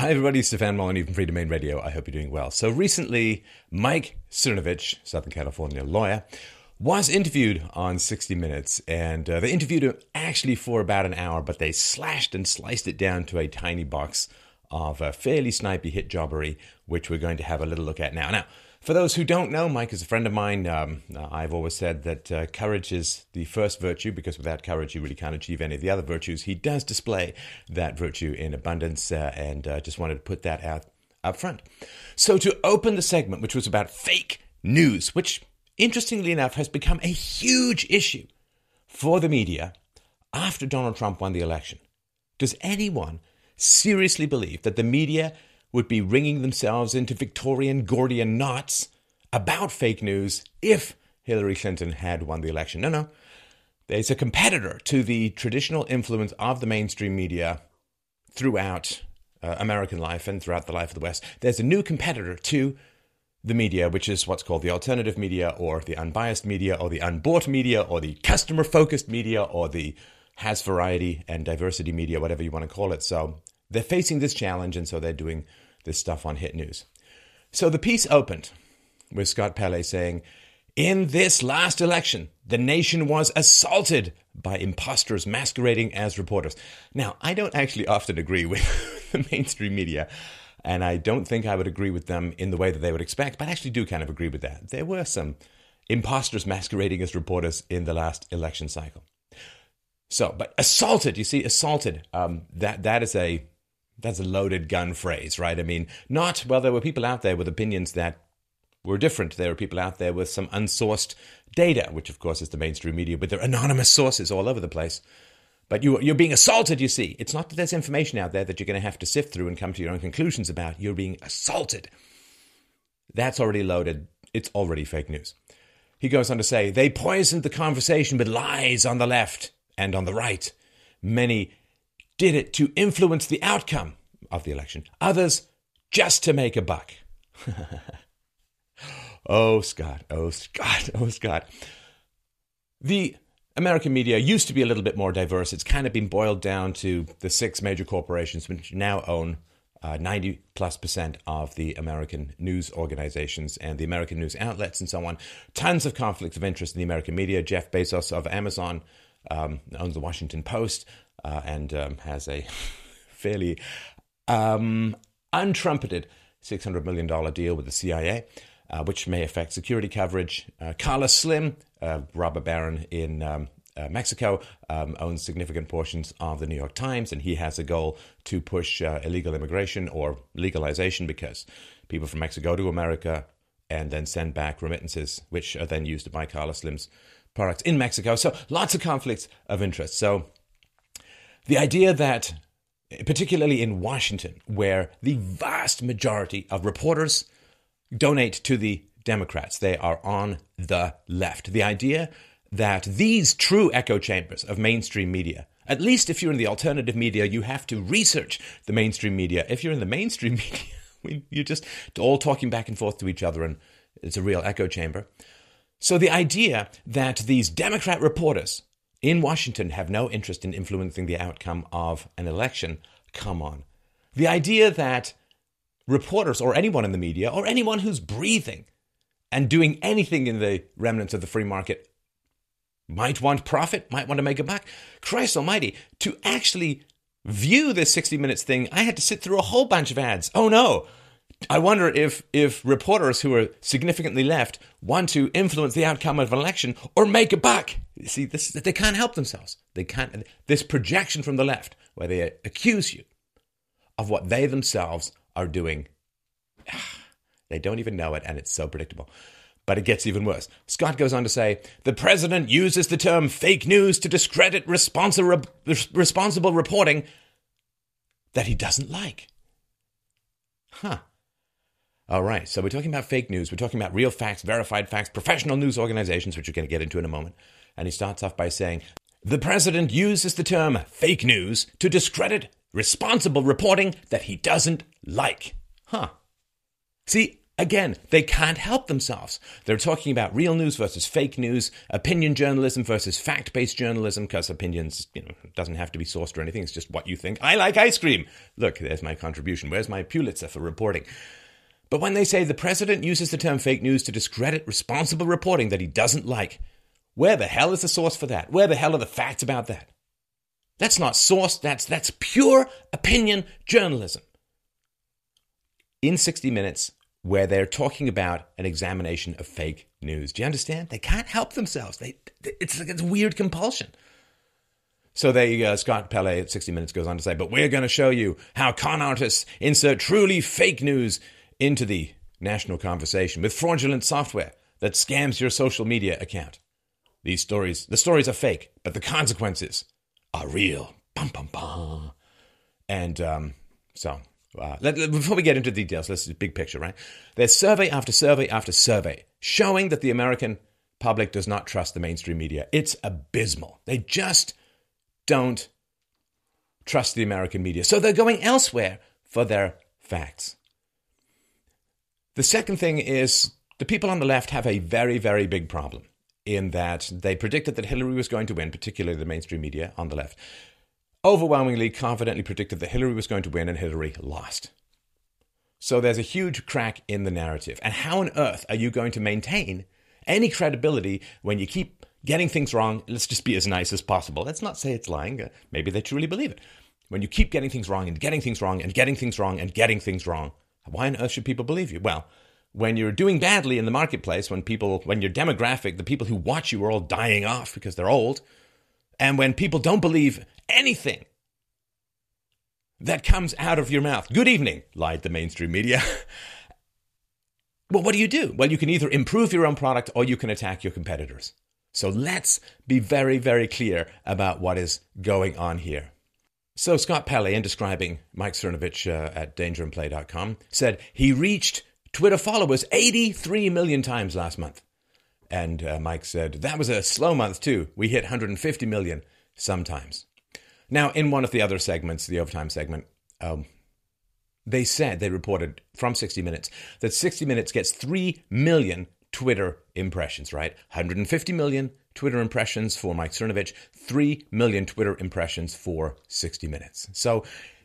Hi, everybody. Stefan Molyneux from Freedomain Radio. I hope you're doing well. So, recently, Mike Cernovich, Southern California lawyer, was interviewed on 60 Minutes, and uh, they interviewed him actually for about an hour, but they slashed and sliced it down to a tiny box of a fairly snipey hit jobbery, which we're going to have a little look at now. Now, for those who don't know, Mike is a friend of mine. Um, I've always said that uh, courage is the first virtue because without courage, you really can't achieve any of the other virtues. He does display that virtue in abundance, uh, and uh, just wanted to put that out up front. So, to open the segment, which was about fake news, which interestingly enough has become a huge issue for the media after Donald Trump won the election. Does anyone seriously believe that the media would be wringing themselves into Victorian Gordian knots about fake news if Hillary Clinton had won the election. No, no. There's a competitor to the traditional influence of the mainstream media throughout uh, American life and throughout the life of the West. There's a new competitor to the media, which is what's called the alternative media or the unbiased media or the unbought media or the customer focused media or the has variety and diversity media, whatever you want to call it. So they're facing this challenge, and so they're doing this stuff on Hit News. So the piece opened with Scott Pelley saying, In this last election, the nation was assaulted by imposters masquerading as reporters. Now, I don't actually often agree with the mainstream media, and I don't think I would agree with them in the way that they would expect, but I actually do kind of agree with that. There were some imposters masquerading as reporters in the last election cycle. So, but assaulted, you see, assaulted. Um, that that is a that's a loaded gun phrase, right? I mean, not, well, there were people out there with opinions that were different. There were people out there with some unsourced data, which of course is the mainstream media, but they're anonymous sources all over the place. But you, you're being assaulted, you see. It's not that there's information out there that you're going to have to sift through and come to your own conclusions about. You're being assaulted. That's already loaded. It's already fake news. He goes on to say, they poisoned the conversation with lies on the left and on the right. Many did it to influence the outcome of the election, others just to make a buck. oh, Scott, oh, Scott, oh, Scott. The American media used to be a little bit more diverse. It's kind of been boiled down to the six major corporations which now own uh, 90 plus percent of the American news organizations and the American news outlets and so on. Tons of conflicts of interest in the American media. Jeff Bezos of Amazon um, owns the Washington Post uh, and um, has a fairly um, untrumpeted $600 million deal with the CIA, uh, which may affect security coverage. Uh, Carlos Slim, a robber baron in um, uh, Mexico, um, owns significant portions of the New York Times, and he has a goal to push uh, illegal immigration or legalization because people from Mexico to America and then send back remittances, which are then used to buy Carlos Slim's products in Mexico. So lots of conflicts of interest. So the idea that, particularly in Washington, where the vast majority of reporters donate to the Democrats, they are on the left. The idea that these true echo chambers of mainstream media, at least if you're in the alternative media, you have to research the mainstream media. If you're in the mainstream media, you're just all talking back and forth to each other, and it's a real echo chamber. So the idea that these Democrat reporters in Washington have no interest in influencing the outcome of an election. Come on. The idea that reporters or anyone in the media or anyone who's breathing and doing anything in the remnants of the free market might want profit, might want to make a buck. Christ almighty, to actually view this 60 minutes thing, I had to sit through a whole bunch of ads. Oh no, I wonder if if reporters who are significantly left want to influence the outcome of an election or make a buck. See, this they can't help themselves. They can't. This projection from the left, where they accuse you of what they themselves are doing, they don't even know it, and it's so predictable. But it gets even worse. Scott goes on to say the president uses the term fake news to discredit responsi- responsible reporting that he doesn't like. Huh. All right, so we're talking about fake news. We're talking about real facts, verified facts, professional news organizations, which we're going to get into in a moment. And he starts off by saying the president uses the term fake news to discredit responsible reporting that he doesn't like. Huh. See, Again, they can't help themselves. They're talking about real news versus fake news, opinion journalism versus fact-based journalism, because opinions, you know, doesn't have to be sourced or anything. It's just what you think. I like ice cream. Look, there's my contribution. Where's my Pulitzer for reporting? But when they say the president uses the term fake news to discredit responsible reporting that he doesn't like, where the hell is the source for that? Where the hell are the facts about that? That's not source, that's that's pure opinion journalism. In 60 minutes, where they're talking about an examination of fake news. Do you understand? They can't help themselves. They, it's like it's a weird compulsion. So there you go. Scott Pelley at 60 Minutes goes on to say, but we're going to show you how con artists insert truly fake news into the national conversation with fraudulent software that scams your social media account. These stories, the stories are fake, but the consequences are real. Bum, bum, bum. And um, so uh, let, let, before we get into details, let's big picture, right? There's survey after survey after survey showing that the American public does not trust the mainstream media. It's abysmal. They just don't trust the American media. So they're going elsewhere for their facts. The second thing is the people on the left have a very, very big problem in that they predicted that Hillary was going to win, particularly the mainstream media on the left overwhelmingly confidently predicted that Hillary was going to win and Hillary lost. So there's a huge crack in the narrative. And how on earth are you going to maintain any credibility when you keep getting things wrong? Let's just be as nice as possible. Let's not say it's lying. Maybe they truly believe it. When you keep getting things wrong and getting things wrong and getting things wrong and getting things wrong, why on earth should people believe you? Well, when you're doing badly in the marketplace, when people, when your demographic, the people who watch you are all dying off because they're old, and when people don't believe anything that comes out of your mouth. Good evening, lied the mainstream media. well, what do you do? Well, you can either improve your own product or you can attack your competitors. So let's be very, very clear about what is going on here. So Scott Pelley, in describing Mike Cernovich uh, at dangerandplay.com, said he reached Twitter followers 83 million times last month. And uh, Mike said, that was a slow month too. We hit 150 million sometimes. Now, in one of the other segments, the overtime segment, um, they said, they reported from 60 Minutes that 60 Minutes gets 3 million Twitter impressions, right? 150 million Twitter impressions for Mike Cernovich, 3 million Twitter impressions for 60 Minutes. So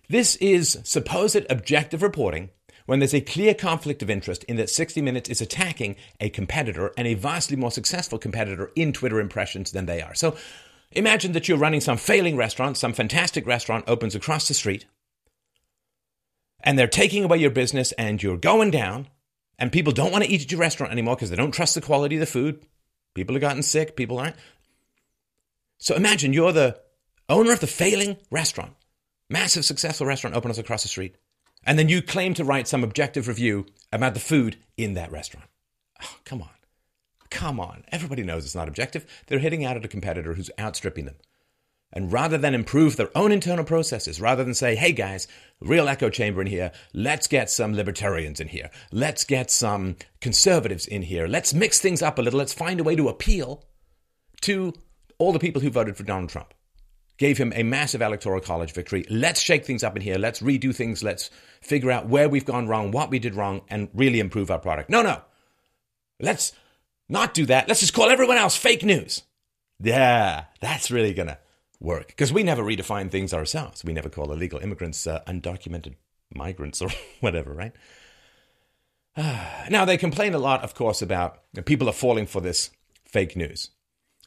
this is supposed objective reporting when there's a clear conflict of interest in that 60 Minutes is attacking a competitor and a vastly more successful competitor in Twitter impressions than they are. So Imagine that you're running some failing restaurant, some fantastic restaurant opens across the street, and they're taking away your business and you're going down, and people don't want to eat at your restaurant anymore because they don't trust the quality of the food. People have gotten sick, people aren't. So imagine you're the owner of the failing restaurant, massive successful restaurant opens across the street, and then you claim to write some objective review about the food in that restaurant. Oh, come on. Come on, everybody knows it's not objective. They're hitting out at a competitor who's outstripping them. And rather than improve their own internal processes, rather than say, hey guys, real echo chamber in here, let's get some libertarians in here, let's get some conservatives in here, let's mix things up a little, let's find a way to appeal to all the people who voted for Donald Trump. Gave him a massive electoral college victory. Let's shake things up in here. Let's redo things. Let's figure out where we've gone wrong, what we did wrong, and really improve our product. No, no. Let's not do that. Let's just call everyone else fake news. Yeah, that's really to work because we never redefine things ourselves. We never call illegal immigrants uh, undocumented migrants or whatever, right? now, they complain a lot, of course, about people are falling for this fake news.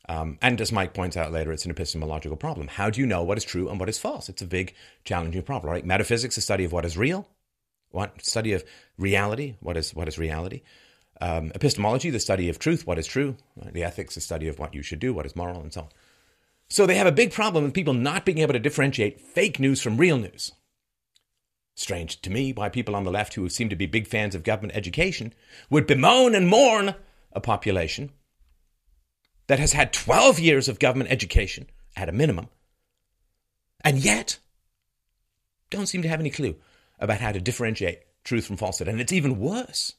Um, and as Mike points out later, it's an epistemological problem. How do you know what is true and what is false? It's a big, challenging problem, right? Metaphysics, a study of what is real, what study of reality, what is what is reality. Um, epistemology, the study of truth, what is true. The ethics, the study of what you should do, what is moral, and so on. So they have a big problem with people not being able to differentiate fake news from real news. Strange to me why people on the left who seem to be big fans of government education would bemoan and mourn a population that has had 12 years of government education at a minimum, and yet don't seem to have any clue about how to differentiate truth from falsehood. And it's even worse.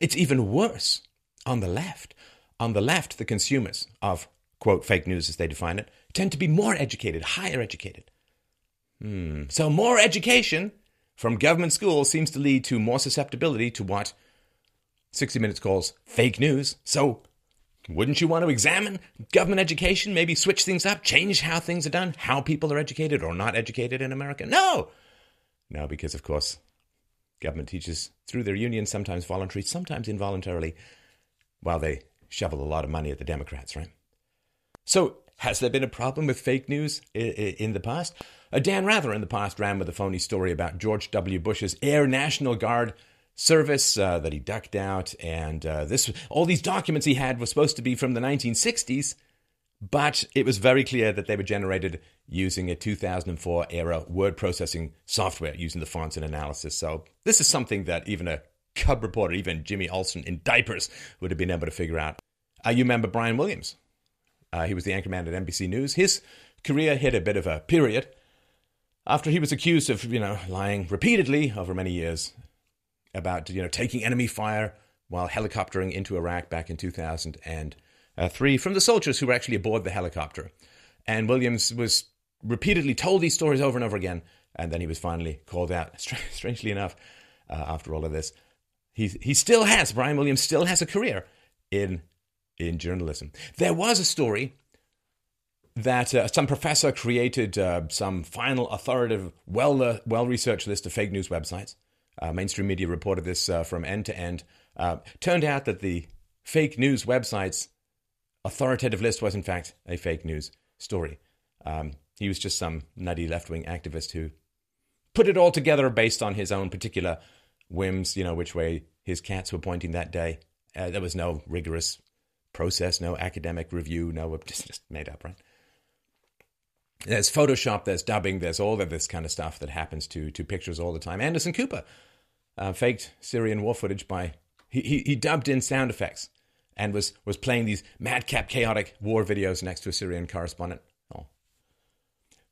It's even worse on the left. On the left, the consumers of, quote, fake news as they define it, tend to be more educated, higher educated. Hmm. So, more education from government schools seems to lead to more susceptibility to what 60 Minutes calls fake news. So, wouldn't you want to examine government education, maybe switch things up, change how things are done, how people are educated or not educated in America? No! No, because of course, government teaches through their unions, sometimes voluntarily, sometimes involuntarily, while they shovel a lot of money at the Democrats, right? So, has there been a problem with fake news in the past? Uh, Dan Rather in the past ran with a phony story about George W. Bush's Air National Guard service uh, that he ducked out, and uh, this all these documents he had were supposed to be from the 1960s, but it was very clear that they were generated using a 2004 era word processing software using the fonts and analysis. So this is something that even a cub reporter, even Jimmy Olsen in diapers, would have been able to figure out. Uh, you remember Brian Williams? Uh, he was the anchorman at NBC News. His career hit a bit of a period after he was accused of, you know, lying repeatedly over many years about, you know, taking enemy fire while helicoptering into Iraq back in 2003 from the soldiers who were actually aboard the helicopter. And Williams was repeatedly told these stories over and over again, and then he was finally called out. Strangely enough, uh, after all of this, he he still has Brian Williams still has a career in in journalism. There was a story that uh, some professor created uh, some final authoritative, well uh, well researched list of fake news websites. Uh, mainstream media reported this uh, from end to end. Uh, turned out that the fake news website's authoritative list was in fact a fake news story. Um, he was just some nutty left wing activist who put it all together based on his own particular whims. You know which way his cats were pointing that day. there was no rigorous process, no academic review, no just, just made up, right? There's Photoshop, there's dubbing, there's all of this kind of stuff that happens to to pictures all the time. Anderson Cooper uh, faked Syrian war footage by he, he, he dubbed in sound effects and was was playing these madcap, chaotic war videos next to a Syrian correspondent. Oh.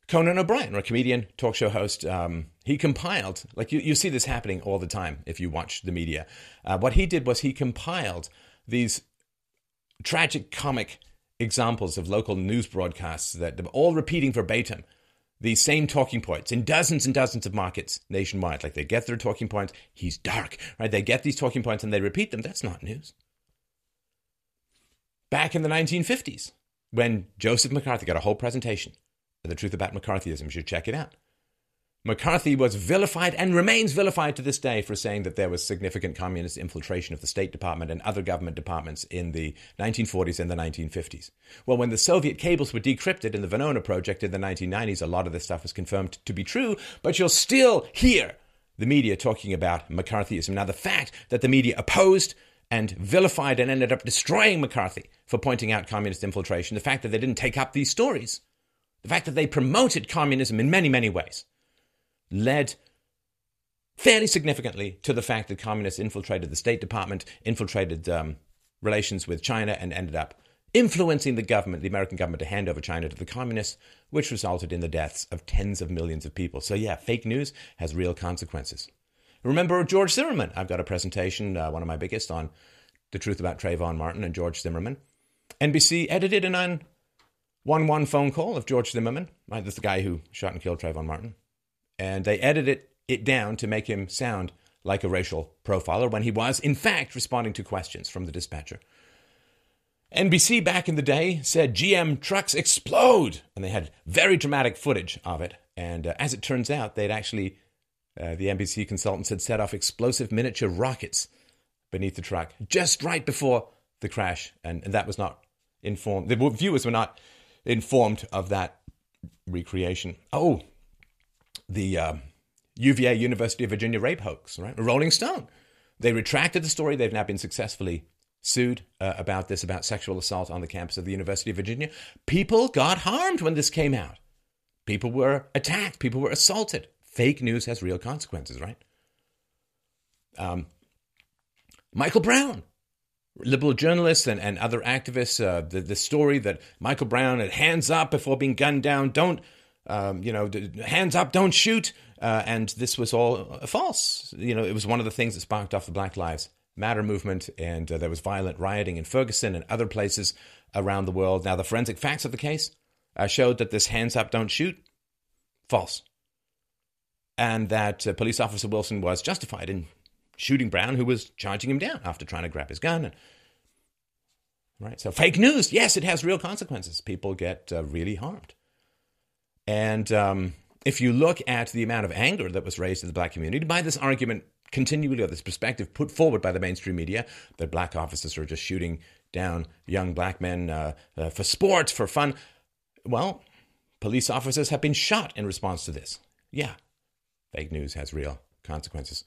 Conan O'Brien, a comedian, talk show host, um, he compiled like you, you see this happening all the time if you watch the media. Uh, what he did was he compiled these tragic comic examples of local news broadcasts that are all repeating verbatim the same talking points in dozens and dozens of markets nationwide. Like they get their talking points, he's dark, right? They get these talking points and they repeat them. That's not news. Back in the 1950s, when Joseph McCarthy got a whole presentation the truth about McCarthyism, you should check it out. McCarthy was vilified and remains vilified to this day for saying that there was significant communist infiltration of the State Department and other government departments in the 1940s and the 1950s. Well, when the Soviet cables were decrypted in the Venona project in the 1990s, a lot of this stuff was confirmed to be true, but you'll still hear the media talking about McCarthyism. Now, the fact that the media opposed and vilified and ended up destroying McCarthy for pointing out communist infiltration, the fact that they didn't take up these stories, the fact that they promoted communism in many, many ways led fairly significantly to the fact that communists infiltrated the State Department, infiltrated um, relations with China, and ended up influencing the government, the American government, to hand over China to the communists, which resulted in the deaths of tens of millions of people. So, yeah, fake news has real consequences. Remember George Zimmerman? I've got a presentation, uh, one of my biggest, on the truth about Trayvon Martin and George Zimmerman. NBC edited an 911 phone call of George Zimmerman. Right, that's the guy who shot and killed Trayvon Martin and they edited it down to make him sound like a racial profiler when he was, in fact, responding to questions from the dispatcher. NBC back in the day said GM trucks explode, and they had very dramatic footage of it. And uh, as it turns out, they'd actually, uh, the NBC consultants had set off explosive miniature rockets beneath the truck just right before the crash, and, and that was not informed. The viewers were not informed of that recreation. Oh, the uh, UVA University of Virginia rape hoax, right? Rolling Stone. They retracted the story. They've now been successfully sued uh, about this, about sexual assault on the campus of the University of Virginia. People got harmed when this came out. People were attacked. People were assaulted. Fake news has real consequences, right? Um, Michael Brown, liberal journalists and, and other activists, uh, the, the story that Michael Brown had hands up before being gunned down, don't um, you know, hands up, don't shoot. Uh, and this was all false. You know, it was one of the things that sparked off the Black Lives Matter movement, and uh, there was violent rioting in Ferguson and other places around the world. Now, the forensic facts of the case uh, showed that this hands up, don't shoot, false. And that uh, police officer Wilson was justified in shooting Brown, who was charging him down after trying to grab his gun. And, right? So, fake news, yes, it has real consequences. People get uh, really harmed. And um, if you look at the amount of anger that was raised in the black community by this argument continually, or this perspective put forward by the mainstream media, that black officers are just shooting down young black men uh, uh, for sport, for fun. Well, police officers have been shot in response to this. Yeah, fake news has real consequences.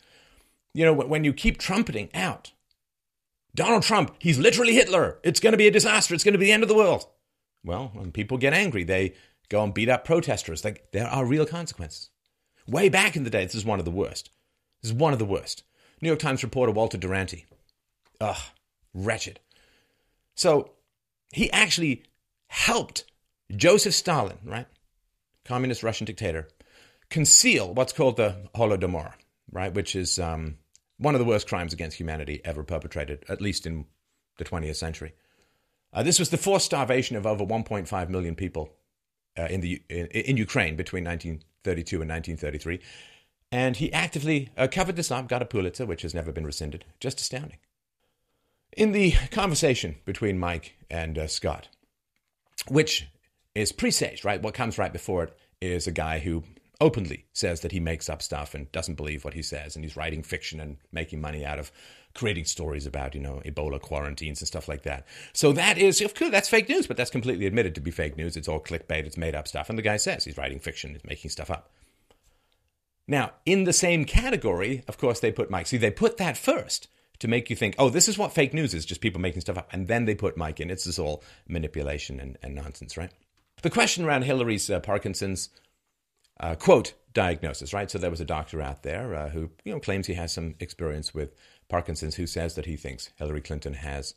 You know, when you keep trumpeting out, Donald Trump, he's literally Hitler. It's going to be a disaster. It's going to be the end of the world. Well, when people get angry, they go and beat up protesters. Like, there are real consequences. Way back in the day, this is one of the worst. This is one of the worst. New York Times reporter Walter Duranty. Ugh, wretched. So he actually helped Joseph Stalin, right? Communist Russian dictator, conceal what's called the Holodomor, right? Which is um, one of the worst crimes against humanity ever perpetrated, at least in the 20th century. Uh, this was the forced starvation of over 1.5 million people uh, in, the, in, in, Ukraine between 1932 and 1933. And he actively uh, covered this up, got a Pulitzer, which has never been rescinded. Just astounding. In the conversation between Mike and uh, Scott, which is presaged, right? What comes right before it is a guy who openly says that he makes up stuff and doesn't believe what he says, and he's writing fiction and making money out of creating stories about, you know, Ebola quarantines and stuff like that. So that is, of course, that's fake news, but that's completely admitted to be fake news. It's all clickbait, it's made up stuff. And the guy says he's writing fiction, he's making stuff up. Now, in the same category, of course, they put Mike. See, they put that first to make you think, oh, this is what fake news is, just people making stuff up. And then they put Mike in. It's just all manipulation and, and nonsense, right? The question around Hillary's uh, Parkinson's uh, quote diagnosis, right? So there was a doctor out there uh, who you know claims he has some experience with Parkinson's, who says that he thinks Hillary Clinton has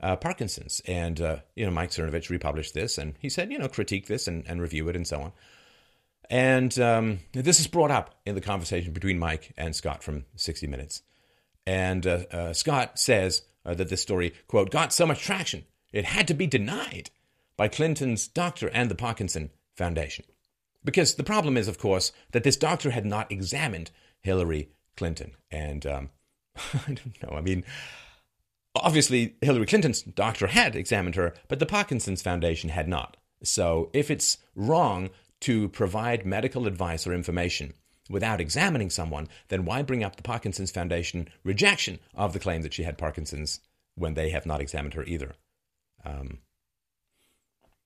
uh, Parkinson's, and uh, you know Mike Cernovich republished this, and he said you know critique this and, and review it and so on. And um, this is brought up in the conversation between Mike and Scott from 60 Minutes. And uh, uh, Scott says uh, that this story, quote, got so much traction, it had to be denied by Clinton's doctor and the Parkinson Foundation. Because the problem is, of course, that this doctor had not examined Hillary Clinton. And um, I don't know, I mean, obviously Hillary Clinton's doctor had examined her, but the Parkinson's Foundation had not. So if it's wrong to provide medical advice or information without examining someone, then why bring up the Parkinson's Foundation rejection of the claim that she had Parkinson's when they have not examined her either? Um,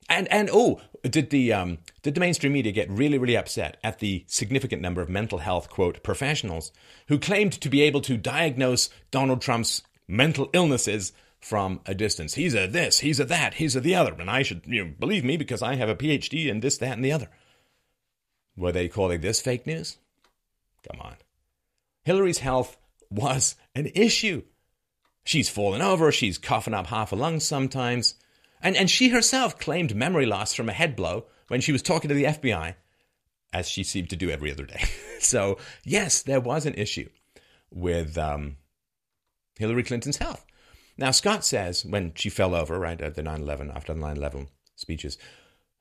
and and oh, did the um, did the mainstream media get really really upset at the significant number of mental health quote professionals who claimed to be able to diagnose Donald Trump's mental illnesses from a distance? He's a this, he's a that, he's a the other, and I should you know, believe me because I have a PhD in this, that, and the other. Were they calling this fake news? Come on. Hillary's health was an issue. She's fallen over, she's coughing up half a lung sometimes. And, and she herself claimed memory loss from a head blow when she was talking to the FBI, as she seemed to do every other day. so, yes, there was an issue with um, Hillary Clinton's health. Now, Scott says when she fell over, right, at the 9 11, after the 9 11 speeches,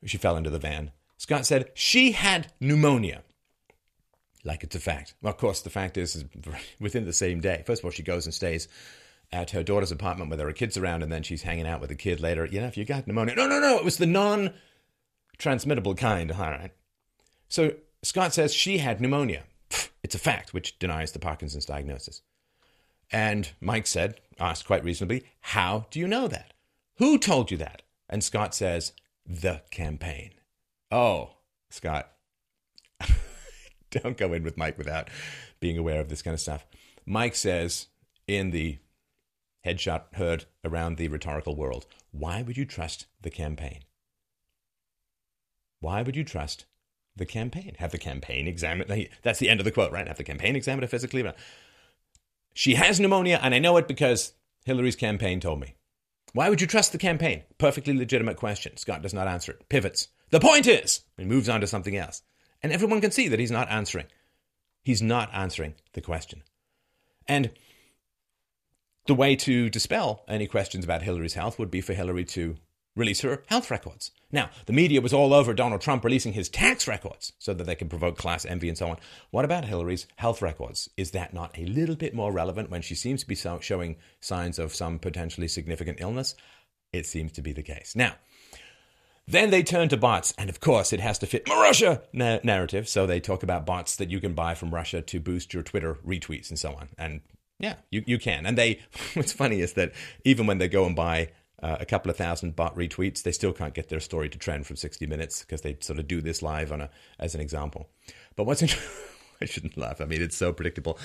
she fell into the van. Scott said she had pneumonia. Like it's a fact. Well, of course, the fact is, is within the same day. First of all, she goes and stays at her daughter's apartment where there are kids around, and then she's hanging out with a kid later. You know, if you got pneumonia, no, no, no, it was the non transmittable kind. All right. So Scott says she had pneumonia. It's a fact, which denies the Parkinson's diagnosis. And Mike said, asked quite reasonably, How do you know that? Who told you that? And Scott says, The campaign. Oh, Scott, don't go in with Mike without being aware of this kind of stuff. Mike says in the headshot heard around the rhetorical world, why would you trust the campaign? Why would you trust the campaign? Have the campaign examine. That's the end of the quote, right? Have the campaign examine her physically. She has pneumonia, and I know it because Hillary's campaign told me. Why would you trust the campaign? Perfectly legitimate question. Scott does not answer it. Pivots. The point is, he moves on to something else. And everyone can see that he's not answering. He's not answering the question. And the way to dispel any questions about Hillary's health would be for Hillary to release her health records. Now, the media was all over Donald Trump releasing his tax records so that they could provoke class envy and so on. What about Hillary's health records? Is that not a little bit more relevant when she seems to be showing signs of some potentially significant illness? It seems to be the case. Now, then they turn to bots, and of course, it has to fit Russia na- narrative. So they talk about bots that you can buy from Russia to boost your Twitter retweets and so on. And yeah, you, you can. And they, what's funny is that even when they go and buy uh, a couple of thousand bot retweets, they still can't get their story to trend from 60 minutes because they sort of do this live on a as an example. But what's interesting, I shouldn't laugh. I mean, it's so predictable.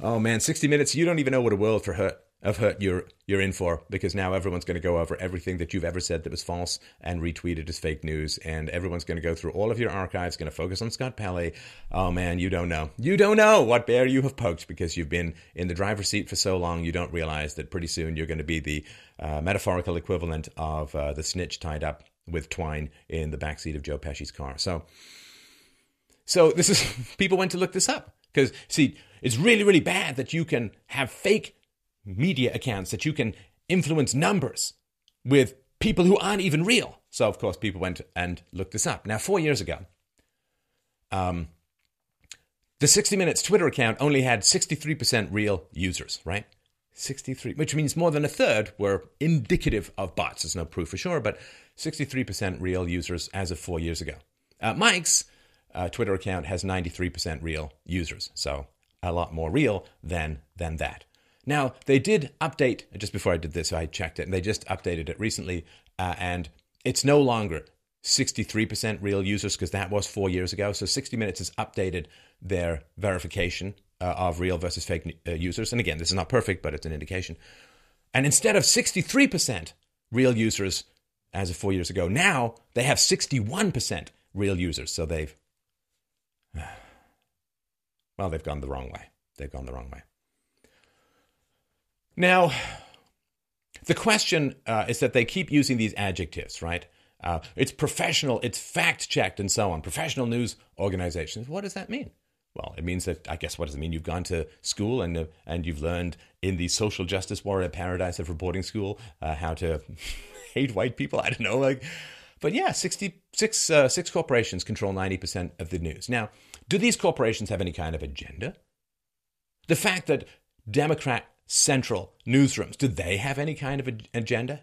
Oh man, 60 minutes. You don't even know what a world for hurt of hurt you're you're in for because now everyone's going to go over everything that you've ever said that was false and retweeted as fake news and everyone's going to go through all of your archives going to focus on Scott Pelley. Oh man you don't know. You don't know what bear you have poked because you've been in the driver's seat for so long you don't realize that pretty soon you're going to be the uh, metaphorical equivalent of uh, the snitch tied up with twine in the backseat of Joe Pesci's car. So so this is people went to look this up because see it's really really bad that you can have fake media accounts that you can influence numbers with people who aren't even real. So, of course, people went and looked this up. Now, four years ago, um, the 60 Minutes Twitter account only had 63% real users, right? 63, which means more than a third were indicative of bots. There's no proof for sure, but 63% real users as of four years ago. Uh, Mike's uh, Twitter account has 93% real users, so a lot more real than than that. Now, they did update, just before I did this, I checked it, and they just updated it recently, uh, and it's no longer 63% real users because that was four years ago. So 60 Minutes has updated their verification uh, of real versus fake uh, users. And again, this is not perfect, but it's an indication. And instead of 63% real users as of four years ago, now they have 61% real users. So they've, well, they've gone the wrong way. They've gone the wrong way. Now, the question uh, is that they keep using these adjectives, right? Uh, it's professional, it's fact checked, and so on. Professional news organizations. What does that mean? Well, it means that I guess what does it mean? You've gone to school and uh, and you've learned in the social justice warrior paradise of reporting school uh, how to hate white people. I don't know, like, but yeah, sixty six uh, six corporations control ninety percent of the news. Now, do these corporations have any kind of agenda? The fact that Democrat central newsrooms, do they have any kind of agenda?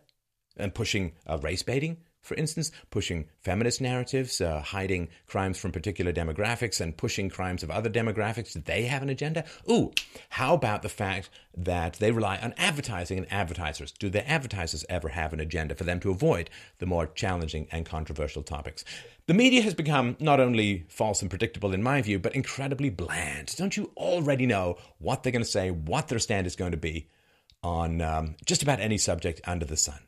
And pushing uh, race baiting, for instance, pushing feminist narratives, uh, hiding crimes from particular demographics, and pushing crimes of other demographics. Do they have an agenda? Ooh, how about the fact that they rely on advertising and advertisers? Do the advertisers ever have an agenda for them to avoid the more challenging and controversial topics? The media has become not only false and predictable in my view, but incredibly bland. Don't you already know what they're going to say, what their stand is going to be on um, just about any subject under the sun?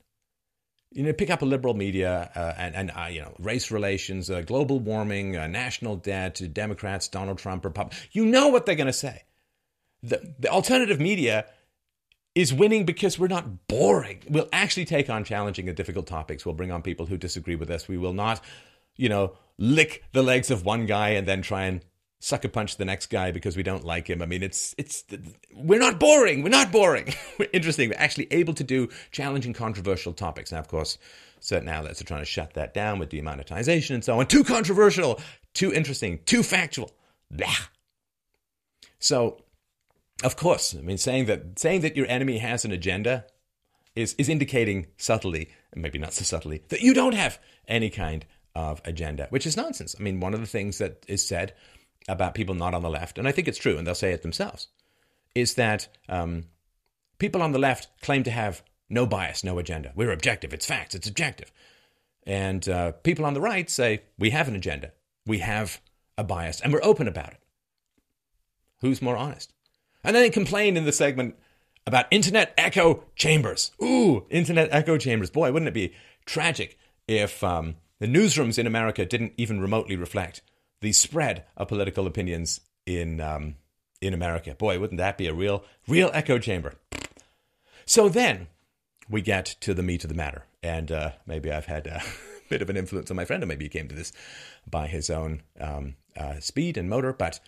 You know, pick up a liberal media uh, and, and uh, you know, race relations, uh, global warming, uh, national debt, Democrats, Donald Trump, Republicans. You know what they're going to say. The, the alternative media is winning because we're not boring. We'll actually take on challenging and difficult topics. We'll bring on people who disagree with us. We will not, you know, lick the legs of one guy and then try and sucker punch the next guy because we don't like him. I mean, it's it's we're not boring. We're not boring. we're interesting. We're actually able to do challenging, controversial topics. Now, of course, certain outlets are trying to shut that down with demonetization and so on. Too controversial, too interesting, too factual. Blah. So, of course, I mean, saying that saying that your enemy has an agenda is is indicating subtly, maybe not so subtly, that you don't have any kind of agenda, which is nonsense. I mean, one of the things that is said about people not on the left, and I think it's true, and they'll say it themselves, is that um, people on the left claim to have no bias, no agenda. We're objective. It's facts. It's objective. And uh, people on the right say we have an agenda. We have a bias, and we're open about it. Who's more honest? And then they complain in the segment about internet echo chambers. Ooh, internet echo chambers. Boy, wouldn't it be tragic if um, the newsrooms in America didn't even remotely reflect the spread of political opinions in um, in America. Boy, wouldn't that be a real real echo chamber? So then we get to the meat of the matter, and uh, maybe I've had a bit of an influence on my friend, or maybe he came to this by his own um, uh, speed and motor, but.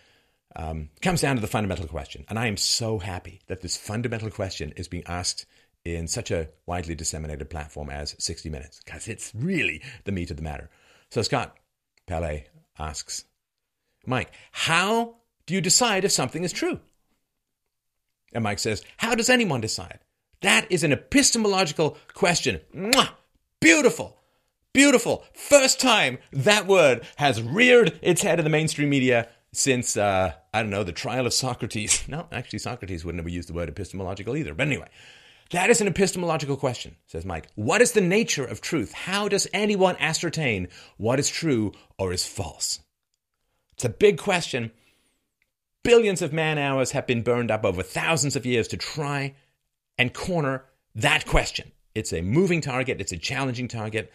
Um, comes down to the fundamental question, and I am so happy that this fundamental question is being asked in such a widely disseminated platform as 60 Minutes, because it's really the meat of the matter. So Scott Pelley asks, Mike, how do you decide if something is true? And Mike says, How does anyone decide? That is an epistemological question. Mwah! Beautiful. Beautiful. First time that word has reared its head in the mainstream media since, uh, I don't know, the trial of Socrates. No, actually, Socrates would never use the word epistemological either. But anyway, that is an epistemological question, says Mike. What is the nature of truth? How does anyone ascertain what is true or is false? It's a big question. Billions of man hours have been burned up over thousands of years to try and corner that question. It's a moving target, it's a challenging target,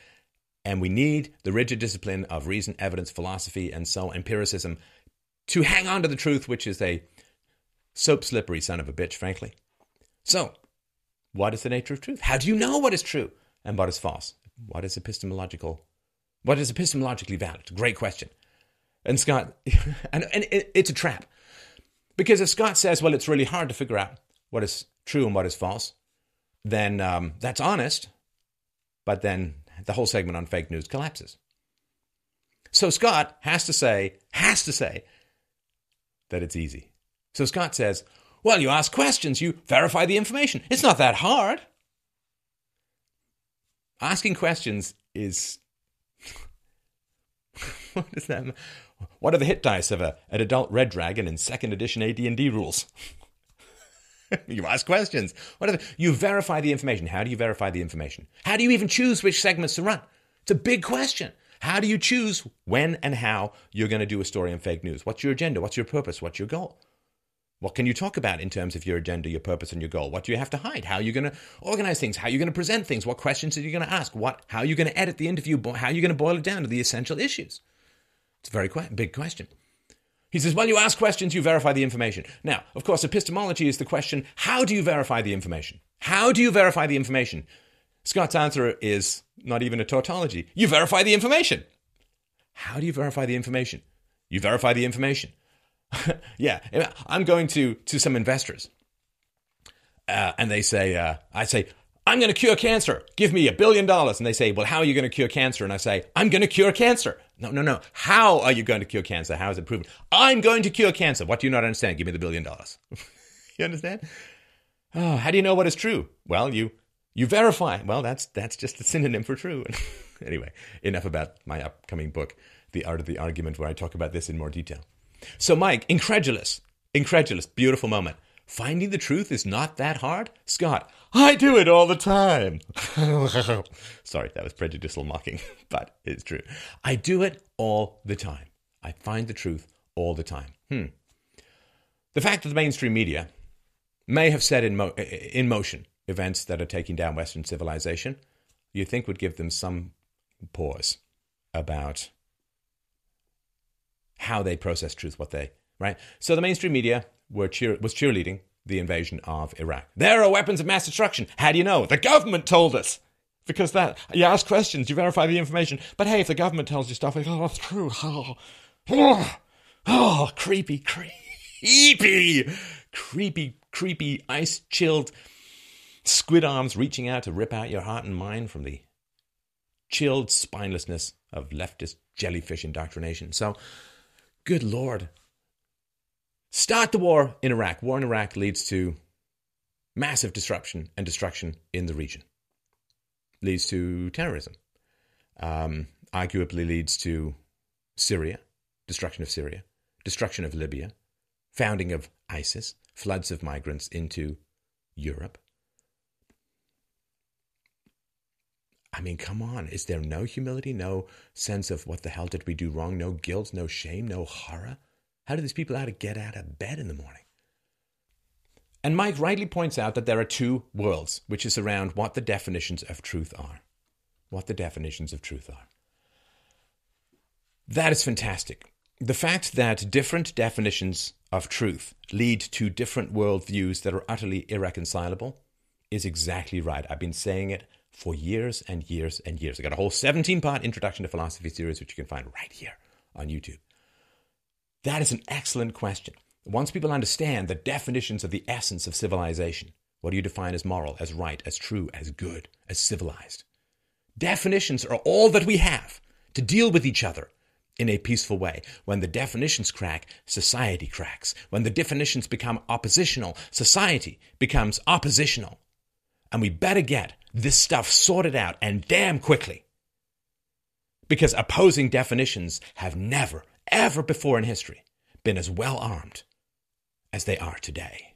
and we need the rigid discipline of reason, evidence, philosophy, and so empiricism to hang on to the truth, which is a soap slippery son of a bitch, frankly. So, what is the nature of truth? How do you know what is true and what is false? What is epistemological? What is epistemologically valid? Great question. And Scott, and, and it, it's a trap. Because if Scott says, well, it's really hard to figure out what is true and what is false, then um, that's honest. But then the whole segment on fake news collapses. So Scott has to say, has to say that it's easy. So Scott says, well, you ask questions, you verify the information. It's not that hard. Asking questions is. what is that? What are the hit dice of a, an adult red dragon in second edition AD&D rules? you ask questions. Whatever. You verify the information. How do you verify the information? How do you even choose which segments to run? It's a big question. How do you choose when and how you're going to do a story on fake news? What's your agenda? What's your purpose? What's your goal? What can you talk about in terms of your agenda, your purpose, and your goal? What do you have to hide? How are you going to organize things? How are you going to present things? What questions are you going to ask? What? How are you going to edit the interview? How are you going to boil it down to the essential issues? It's a very que- big question. He says, well, you ask questions, you verify the information. Now, of course, epistemology is the question how do you verify the information? How do you verify the information? Scott's answer is not even a tautology. You verify the information. How do you verify the information? You verify the information. yeah, I'm going to to some investors, uh, and they say, uh, I say, I'm going to cure cancer. Give me a billion dollars. And they say, Well, how are you going to cure cancer? And I say, I'm going to cure cancer. No, no, no. How are you going to cure cancer? How is it proven? I'm going to cure cancer. What do you not understand? Give me the billion dollars. you understand? Oh, how do you know what is true? Well, you you verify. Well, that's that's just a synonym for true. anyway, enough about my upcoming book, The Art of the Argument, where I talk about this in more detail. So, Mike, incredulous, incredulous, beautiful moment. Finding the truth is not that hard? Scott, I do it all the time. Sorry, that was prejudicial mocking, but it's true. I do it all the time. I find the truth all the time. Hmm. The fact that the mainstream media may have set in, mo- in motion events that are taking down Western civilization, you think would give them some pause about how they process truth, what they right. So the mainstream media were cheer, was cheerleading the invasion of Iraq. There are weapons of mass destruction. How do you know? The government told us. Because that you ask questions, you verify the information. But hey, if the government tells you stuff, like, oh, that's true. Oh, oh, oh creepy, creepy, creepy, creepy, ice chilled squid arms reaching out to rip out your heart and mind from the chilled spinelessness of leftist jellyfish indoctrination. So Good Lord. Start the war in Iraq. War in Iraq leads to massive disruption and destruction in the region, leads to terrorism, um, arguably leads to Syria, destruction of Syria, destruction of Libya, founding of ISIS, floods of migrants into Europe. I mean, come on. Is there no humility, no sense of what the hell did we do wrong, no guilt, no shame, no horror? How do these people how to get out of bed in the morning? And Mike rightly points out that there are two worlds, which is around what the definitions of truth are. What the definitions of truth are. That is fantastic. The fact that different definitions of truth lead to different worldviews that are utterly irreconcilable is exactly right. I've been saying it for years and years and years. I got a whole 17 part introduction to philosophy series, which you can find right here on YouTube. That is an excellent question. Once people understand the definitions of the essence of civilization, What do you define as moral, as right, as true, as good, as civilized? Definitions are all that we have to deal with each other in a peaceful way. When the definitions crack, society cracks. When the definitions become oppositional, society becomes oppositional. And we better get this stuff sorted out and damn quickly. Because opposing definitions have never, ever before in history been as well armed as they are today.